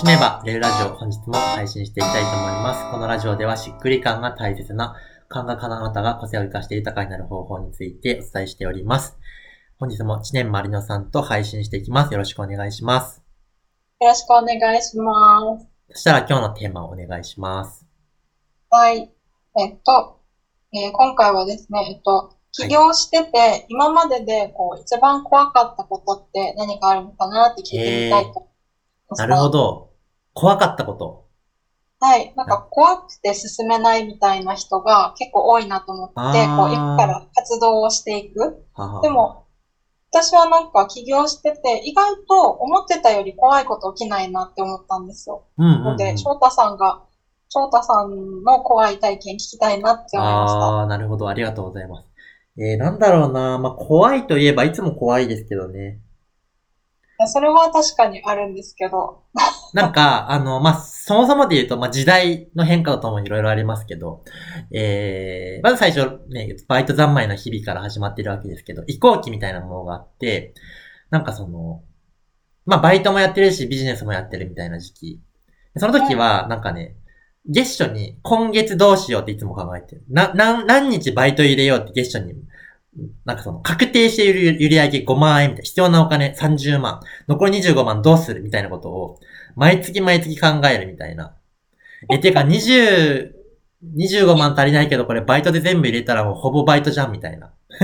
しめば、レールラジオ、本日も配信していきたいと思います。このラジオではしっくり感が大切な、感覚家のあなたが個性を生かして豊かになる方法についてお伝えしております。本日も知念まりのさんと配信していきます。よろしくお願いします。よろしくお願いします。そしたら今日のテーマをお願いします。はい。えっと、えー、今回はですね、えっと、起業してて、はい、今まででこう一番怖かったことって何かあるのかなって聞いてみたいとなるほど。怖かったこと。はい。なんか怖くて進めないみたいな人が結構多いなと思って、こう、一から活動をしていく。でも、私はなんか起業してて、意外と思ってたより怖いこと起きないなって思ったんですよ。うんうんうん、ので、翔太さんが、翔太さんの怖い体験聞きたいなって思いました。ああ、なるほど。ありがとうございます。えー、なんだろうな。まあ、怖いといえばいつも怖いですけどね。それは確かにあるんですけど。なんか、あの、まあ、そもそもで言うと、まあ、時代の変化とともにいろいろありますけど、えー、まず最初ね、バイト三昧の日々から始まっているわけですけど、移行期みたいなものがあって、なんかその、まあ、バイトもやってるし、ビジネスもやってるみたいな時期。その時は、なんかね、月初に今月どうしようっていつも考えてる。な、何、何日バイト入れようって月初になんかその、確定している売り上げ5万円みたいな、必要なお金30万、残り25万どうするみたいなことを、毎月毎月考えるみたいな。え、てか20、25万足りないけど、これバイトで全部入れたらもうほぼバイトじゃんみたいな。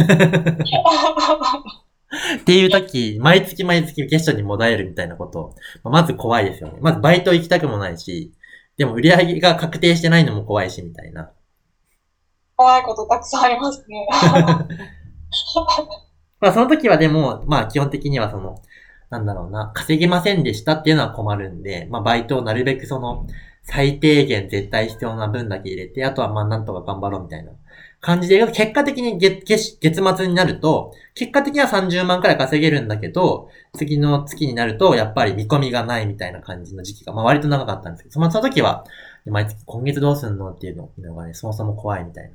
っていう時、毎月毎月ゲストに戻れるみたいなこと、まず怖いですよね。まずバイト行きたくもないし、でも売り上げが確定してないのも怖いし、みたいな。怖いことたくさんありますね。まあその時はでも、まあ基本的にはその、なんだろうな、稼げませんでしたっていうのは困るんで、まあバイトをなるべくその、最低限絶対必要な分だけ入れて、あとはまあなんとか頑張ろうみたいな感じで、結果的に月月月末になると、結果的には30万くらい稼げるんだけど、次の月になると、やっぱり見込みがないみたいな感じの時期が、まあ割と長かったんですけど、その時は、毎月今月どうすんのっていうのがね、そもそも怖いみたいな。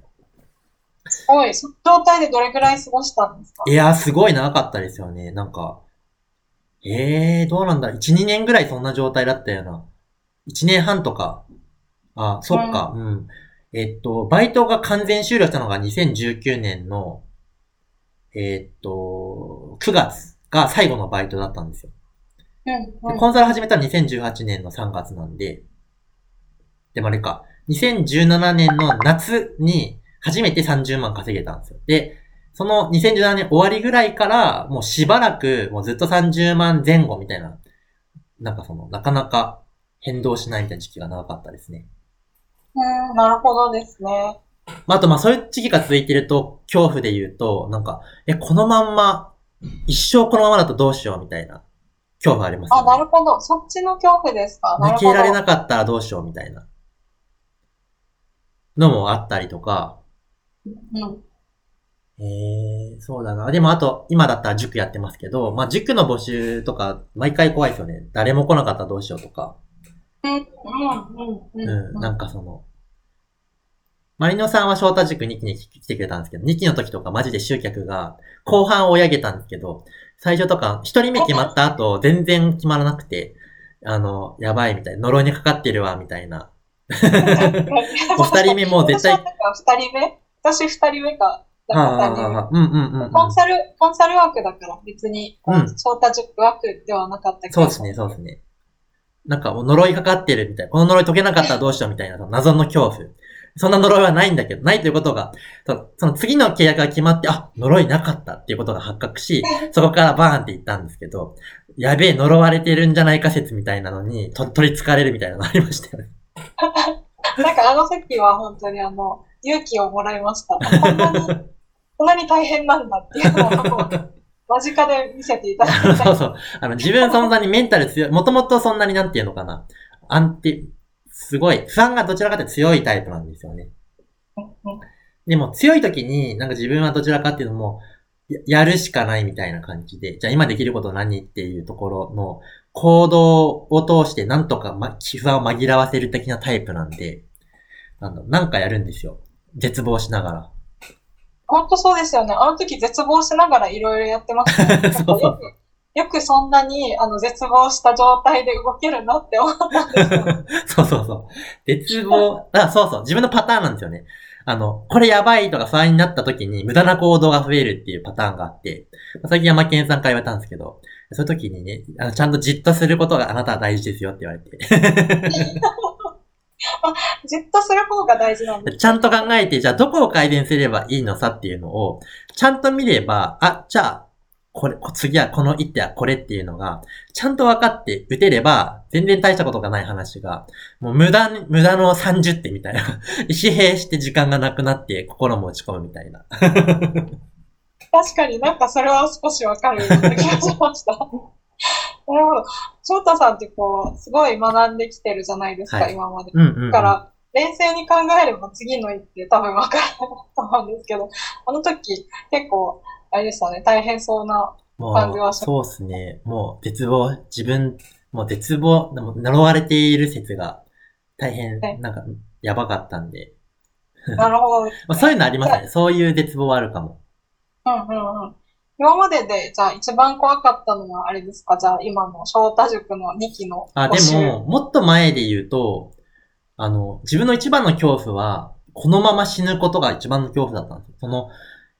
すごい。その状態でどれくらい過ごしたんですか？いや、すごい長かったですよね。なんか、ええー、どうなんだ。1、2年ぐらいそんな状態だったよな。1年半とか。あ、そっか。うん、うん。えっと、バイトが完全終了したのが2019年の、えっと、9月が最後のバイトだったんですよ。うん、うん、コンサル始めたの2018年の3月なんで、でもあれか、2017年の夏に初めて30万稼げたんですよ。で、その2017年終わりぐらいから、もうしばらく、もうずっと30万前後みたいな、なんかその、なかなか変動しないみたいな時期が長かったですね。うん、なるほどですね。まあ、あとまあそういう時期が続いてると、恐怖で言うと、なんか、え、このまんま、一生このままだとどうしようみたいな、恐怖あります、ね、あ、なるほど。そっちの恐怖ですか？抜けられなかったらどうしようみたいな。のもあったりとか、うん。ええー、そうだな。でもあと、今だったら塾やってますけど、まあ塾の募集とか、毎回怖いですよね。誰も来なかったらどうしようとか。うん、うん、うん。なんかその、マリノさんは翔太塾2期に来てくれたんですけど、2期の時とかマジで集客が後半追い上げたんですけど、最初とか1人目決まった後全然決まらなくて、あの、やばいみたいな、呪いにかかってるわ、みたいな。お二人目も絶対。二人目？私二人目か。コンサル、コンサルワークだから別に、うん、翔太塾ワークではなかったけど。そうですね、そうですね。なんかもう呪いかかってるみたいな。この呪い解けなかったらどうしようみたいな謎の恐怖。そんな呪いはないんだけど、ないということが、その次の契約が決まって、あ、呪いなかったっていうことが発覚し、そこからバーンって言ったんですけど、やべえ、呪われてるんじゃないか説みたいなのに、と取り憑かれるみたいなのありましたよね。なんかあの席は本当にあの、勇気をもらいました。こんなに、大変なんだっていうのを、間近で見せていただいた。そうそう。あの、自分そんなにメンタル強い、もともとそんなになんていうのかな。安定、すごい、不安がどちらかというと強いタイプなんですよね。でも強い時に、なんか自分はどちらかっていうのも、やるしかないみたいな感じで、じゃあ今できること何っていうところの行動を通してなんとか、ま、不安を紛らわせる的なタイプなんで、なんだなんかやるんですよ。絶望しながら。本当そうですよね。あの時絶望しながらいろいろやってました、ね。そうそうよくそんなに、あの、絶望した状態で動けるなって思ったんですよ。そうそうそう。絶望、あ、そうそう。自分のパターンなんですよね。あの、これやばいとか不安になった時に無駄な行動が増えるっていうパターンがあって、最近山健さんから言われたんですけど、そういう時にね、あのちゃんとじっとすることがあなたは大事ですよって言われて。じっとする方が大事なんですちゃんと考えて、じゃあどこを改善すればいいのさっていうのを、ちゃんと見れば、あ、じゃあ、これ、次はこの一手はこれっていうのが、ちゃんと分かって打てれば、全然大したことがない話が、もう無駄に、無駄の30手みたいな。疲弊して時間がなくなって心も落ち込むみたいな。確かになんかそれは少しわかるような気がしました。なるほど。翔太さんってこう、すごい学んできてるじゃないですか、はい、今まで。うんうんうん、だから、冷静に考えれば次の一手多分わからないと思うんですけど、あの時結構あれでしたね、大変そうな感じはしそうですね。もう、絶望、自分、もう絶望、でも呪われている説が大変、なんか、やばかったんで。なるほど、ね まあ。そういうのありますね。そういう絶望はあるかも。うんうんうん。今までで、じゃあ一番怖かったのはあれですか？じゃあ今の翔太塾の2期の。あ、でも、もっと前で言うと、あの、自分の一番の恐怖は、このまま死ぬことが一番の恐怖だったんですよ。その、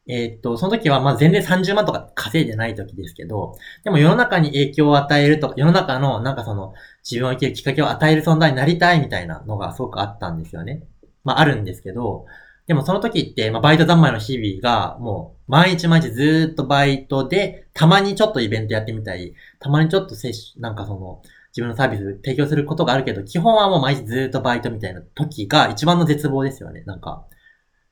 えー、っと、その時はまあ全然30万とか稼いでない時ですけど、でも世の中に影響を与えると、世の中のなんかその自分を生きるきっかけを与える存在になりたいみたいなのがすごくあったんですよね。まああるんですけど、でもその時って、まあバイト三昧の日々がもう毎日毎日ずっとバイトで、たまにちょっとイベントやってみたり、たまにちょっと接種、なんかその、自分のサービス提供することがあるけど、基本はもう毎日ずっとバイトみたいな時が一番の絶望ですよね。なんか、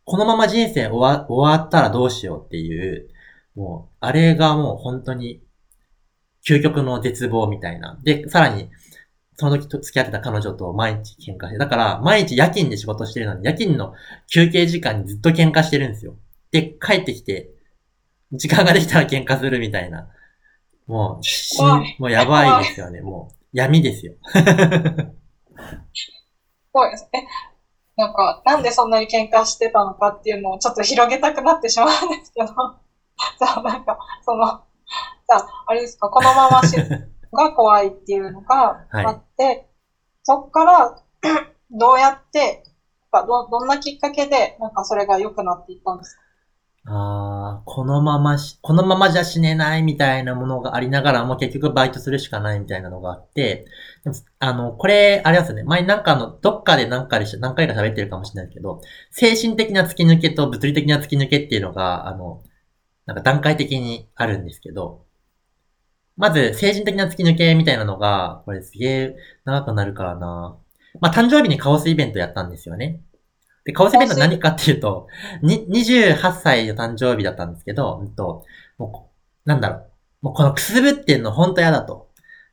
このまま人生終わ終わったらどうしようっていう、もう、あれがもう本当に、究極の絶望みたいな。で、さらに、その時と付き合ってた彼女と毎日喧嘩して、だから毎日夜勤で仕事してるのに、夜勤の休憩時間にずっと喧嘩してるんですよ。で、帰ってきて、時間ができたら喧嘩するみたいな。もう、しもうやばいですよね。もう、闇ですよ。すごいですね。なんか、なんでそんなに喧嘩してたのかっていうのをちょっと広げたくなってしまうんですけど、じゃあなんか、その、じゃあ、あれですか、このまま死ぬが怖いっていうのがあって、はい、そっから どうやって、ど、どんなきっかけで、なんかそれが良くなっていったんですか？ああ、このままし、このままじゃ死ねないみたいなものがありながらも結局バイトするしかないみたいなのがあって、あの、これ、あれですね、前なんかの、どっかで何回で何回か喋ってるかもしれないけど、精神的な突き抜けと物理的な突き抜けっていうのが、あの、なんか段階的にあるんですけど、まず、精神的な突き抜けみたいなのが、これすげえ長くなるからな。まあ、誕生日にカオスイベントやったんですよね。で、カオスイベント何かっていうと、に、28歳の誕生日だったんですけど、うんと、もう、なんだろう。もうこのくすぶってんの本当嫌だと。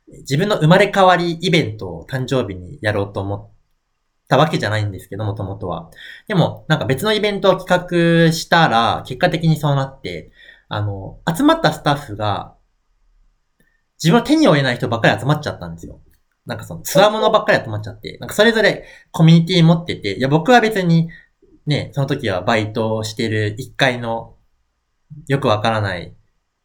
自分の生まれ変わりイベントを誕生日にやろうと思ったわけじゃないんですけど、もともとは。でも、なんか別のイベントを企画したら、結果的にそうなって、あの、集まったスタッフが、自分は手に負えない人ばっかり集まっちゃったんですよ。なんかその、つわものばっかり集まっちゃって、なんかそれぞれコミュニティ持ってて、いや僕は別に、ね、その時はバイトをしてる一階の、よくわからない、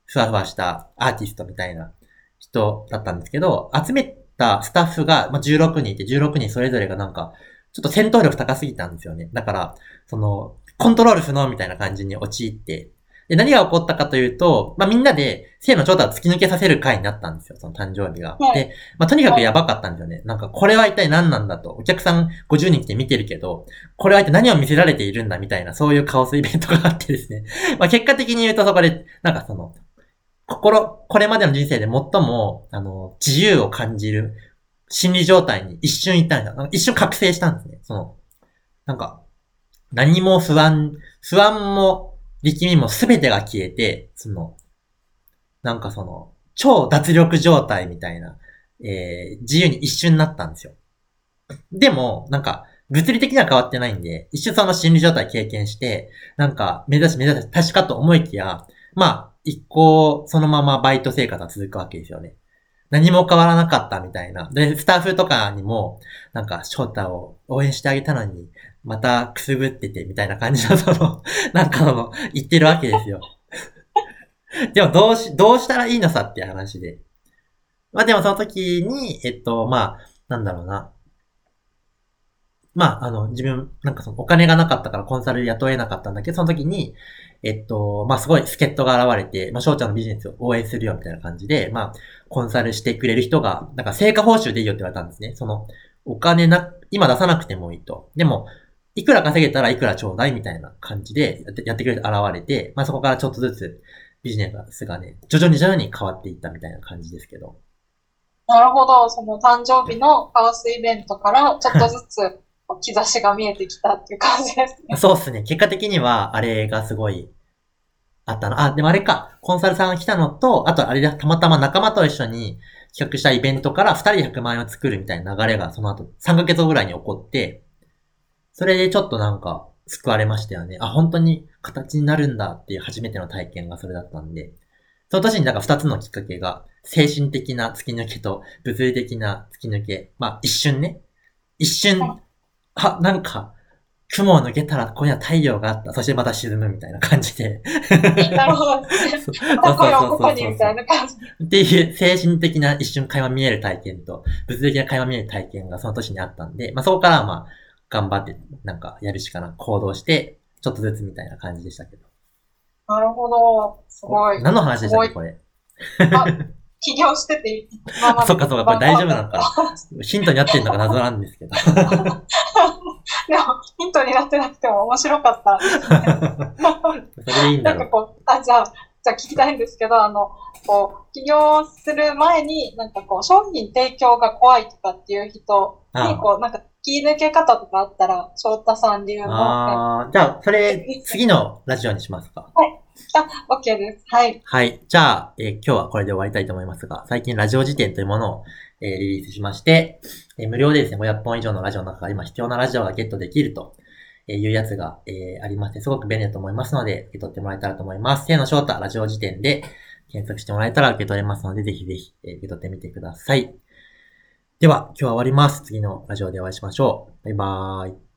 ふわふわしたアーティストみたいな人だったんですけど、集めたスタッフが、まあ、16人いて、16人それぞれがなんか、ちょっと戦闘力高すぎたんですよね。だから、その、コントロール不能みたいな感じに陥って、で、何が起こったかというと、まあ、みんなで、性の長太を突き抜けさせる回になったんですよ、その誕生日が。はい、で、まあ、とにかくやばかったんですよね。なんか、これは一体何なんだと。お客さん50人来て見てるけど、これは一体何を見せられているんだみたいな、そういうカオスイベントがあってですね。まあ、結果的に言うとそこで、なんかその、心、これまでの人生で最も、あの、自由を感じる心理状態に一瞬いたんだ。一瞬覚醒したんですね。その、なんか、何も不安、不安も力みもすべてが消えて、その、なんかその、超脱力状態みたいな、えー、自由に一瞬になったんですよ。でも、なんか、物理的には変わってないんで、一瞬その心理状態経験して、なんか、目指し目指し確かと思いきや、まあ、一向、そのままバイト生活は続くわけですよね。何も変わらなかったみたいな。で、スタッフとかにも、なんか、翔太を応援してあげたのに、またくすぶってて、みたいな感じの、その、なんかの、言ってるわけですよ。でもどうし、どうしたらいいのさっていう話で。まあでもその時に、えっと、まあ、なんだろうな。まあ、あの、自分、なんかそのお金がなかったからコンサル雇えなかったんだけど、その時に、えっと、まあすごい助っ人が現れて、まあ翔ちゃんのビジネスを応援するよみたいな感じで、まあ、コンサルしてくれる人が、なんか成果報酬でいいよって言われたんですね。その、お金な、今出さなくてもいいと。でも、いくら稼げたらいくらちょうだいみたいな感じでやってやってくれて現れて、まあそこからちょっとずつビジネスがね、徐々に徐々に変わっていったみたいな感じですけど。なるほど。その誕生日のカオスイベントからちょっとずつ 兆しが見えてきたっていう感じですね。そうっすね。結果的にはあれがすごいあったの。あ、でもあれか。コンサルさんが来たのと、あとあれだ、たまたま仲間と一緒に企画したイベントから2人で100万円を作るみたいな流れがその後3ヶ月後ぐらいに起こって、それでちょっとなんか救われましたよね。あ、本当に形になるんだっていう初めての体験がそれだったんで、その年になんか2つのきっかけが、精神的な突き抜けと物理的な突き抜け。まあ一瞬ね。一瞬、あ、なんか、雲を抜けたらここには太陽があった。そしてまた沈むみたいな感じで。なるほど。そうそうそうみたいな感じ。っていう精神的な一瞬会話見える体験と、物理的な会話見える体験がその年にあったんで、まあそこからまあ、頑張って、なんかやるしかな、行動して、ちょっとずつみたいな感じでしたけど。なるほど。すごい。何の話でしたっけ、これ？あ、起業してていい。そっかそっか、これ大丈夫なのか。ヒントになってるのか謎なんですけど。でも、ヒントになってなくても面白かった。それでいいんだろう。なんかこう、あ、じゃあ、じゃあ聞きたいんですけど、あの、こう、起業する前に、なんかこう、商品提供が怖いとかっていう人に、こう、なんか、切り抜け方とかあったら、翔太さん流の。ああ、じゃあ、それ、次のラジオにしますか。はい。あ、OK です。はい。はい。じゃあ、えー、今日はこれで終わりたいと思いますが、最近ラジオ辞典というものを、えー、リリースしまして、えー、無料でですね、500本以上のラジオの中から今必要なラジオがゲットできるとえいうやつが、えー、ありまして、すごく便利だと思いますので、受け取ってもらえたらと思います。せーの翔太ラジオ時点で検索してもらえたら受け取れますので、ぜひぜひ、え、受け取ってみてください。では、今日は終わります。次のラジオでお会いしましょう。バイバーイ。